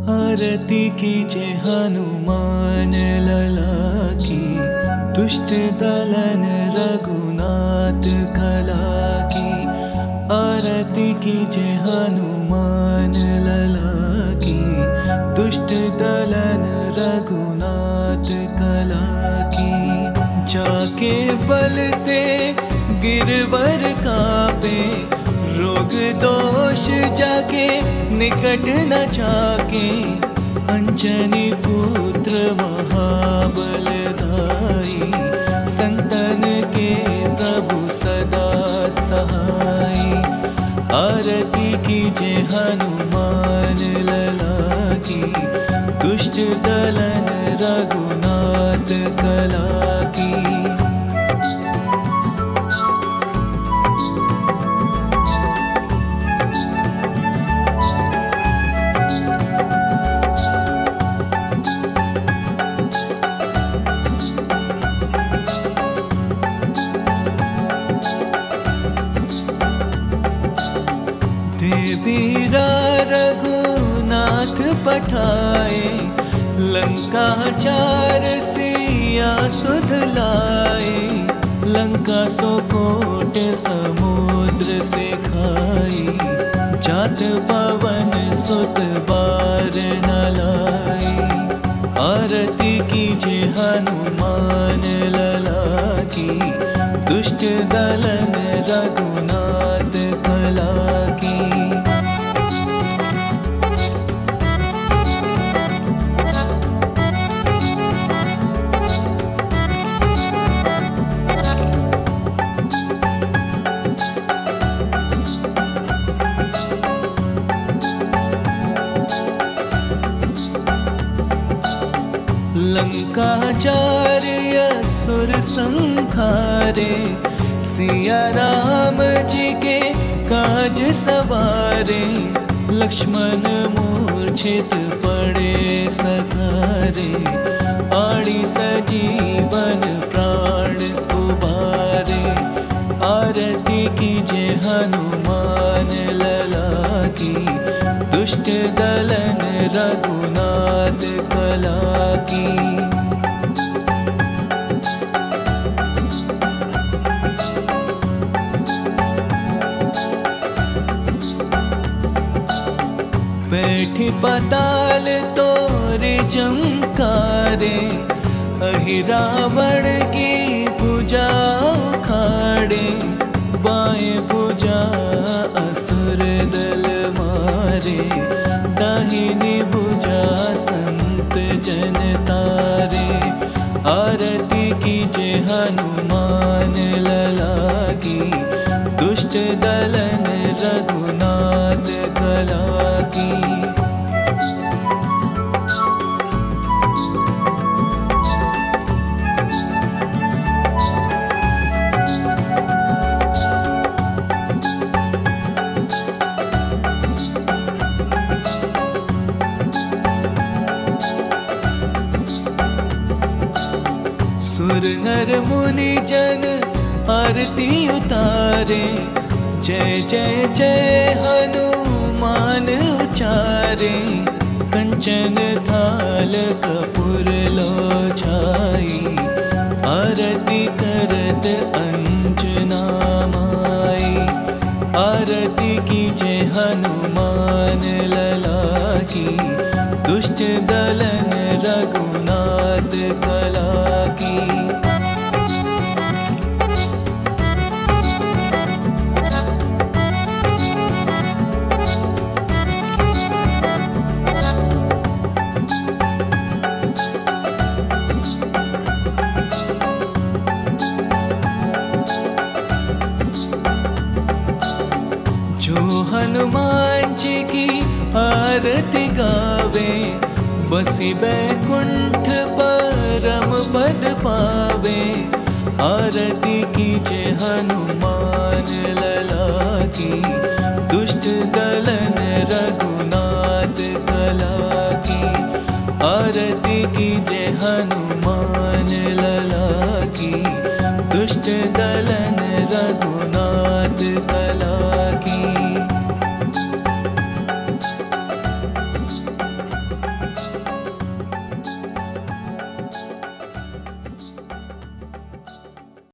आरती की कीजे हनुमान लला की, दुष्ट दलन रघुनाथ कला की। आरती की कीजे हनुमान लला की, दुष्ट दलन रघुनाथ कला की। जाके बल से गिरवर कापे रोग दोष जाके निकट न जाके अंजनी पुत्र महाबल धाई, संतन के प्रभु सदा सहाय आरती की कीजे हनुमान लला की दुष्ट दलन रघुनाथ कला की देवीरा रघुनाथ पठाए, लंका चार सिया सुध लाए, लंका सो कोट समुद्र से खाई जात पवन सुत बार न लाई आरती कीजे हनुमान लला की दुष्ट दलन रघुनाथ कला लंकाचार्य सुर संहारे। सिया राम जी के काज सवारे। लक्ष्मण मूर्छित पड़े सधारे। आड़ी सजीवन प्राण दुष्ट दलन रघुनाथ कला की। बैठी पताल तोरे जमकारे अहिरावण मारे दाहिने बुझा संत जन तारे। आरती कीजे हनुमान ललागी। दुष्ट दलन सुर नर मुनि जन आरती उतारे। जय जय जय हनुमान उचारे। कंचन थाल कपूर लो अंजना माई आरती की जय हनुमान लला की दुष्ट दलन रघुनाथ जी की आरती गावे, बसी बैकुंठ परम पद पावे। आरती की जय हनुमान लला की, दुष्ट दलन रघुनाथ कला की। आरती की जय हनुमान लला की, दुष्ट दलन रघुनाथ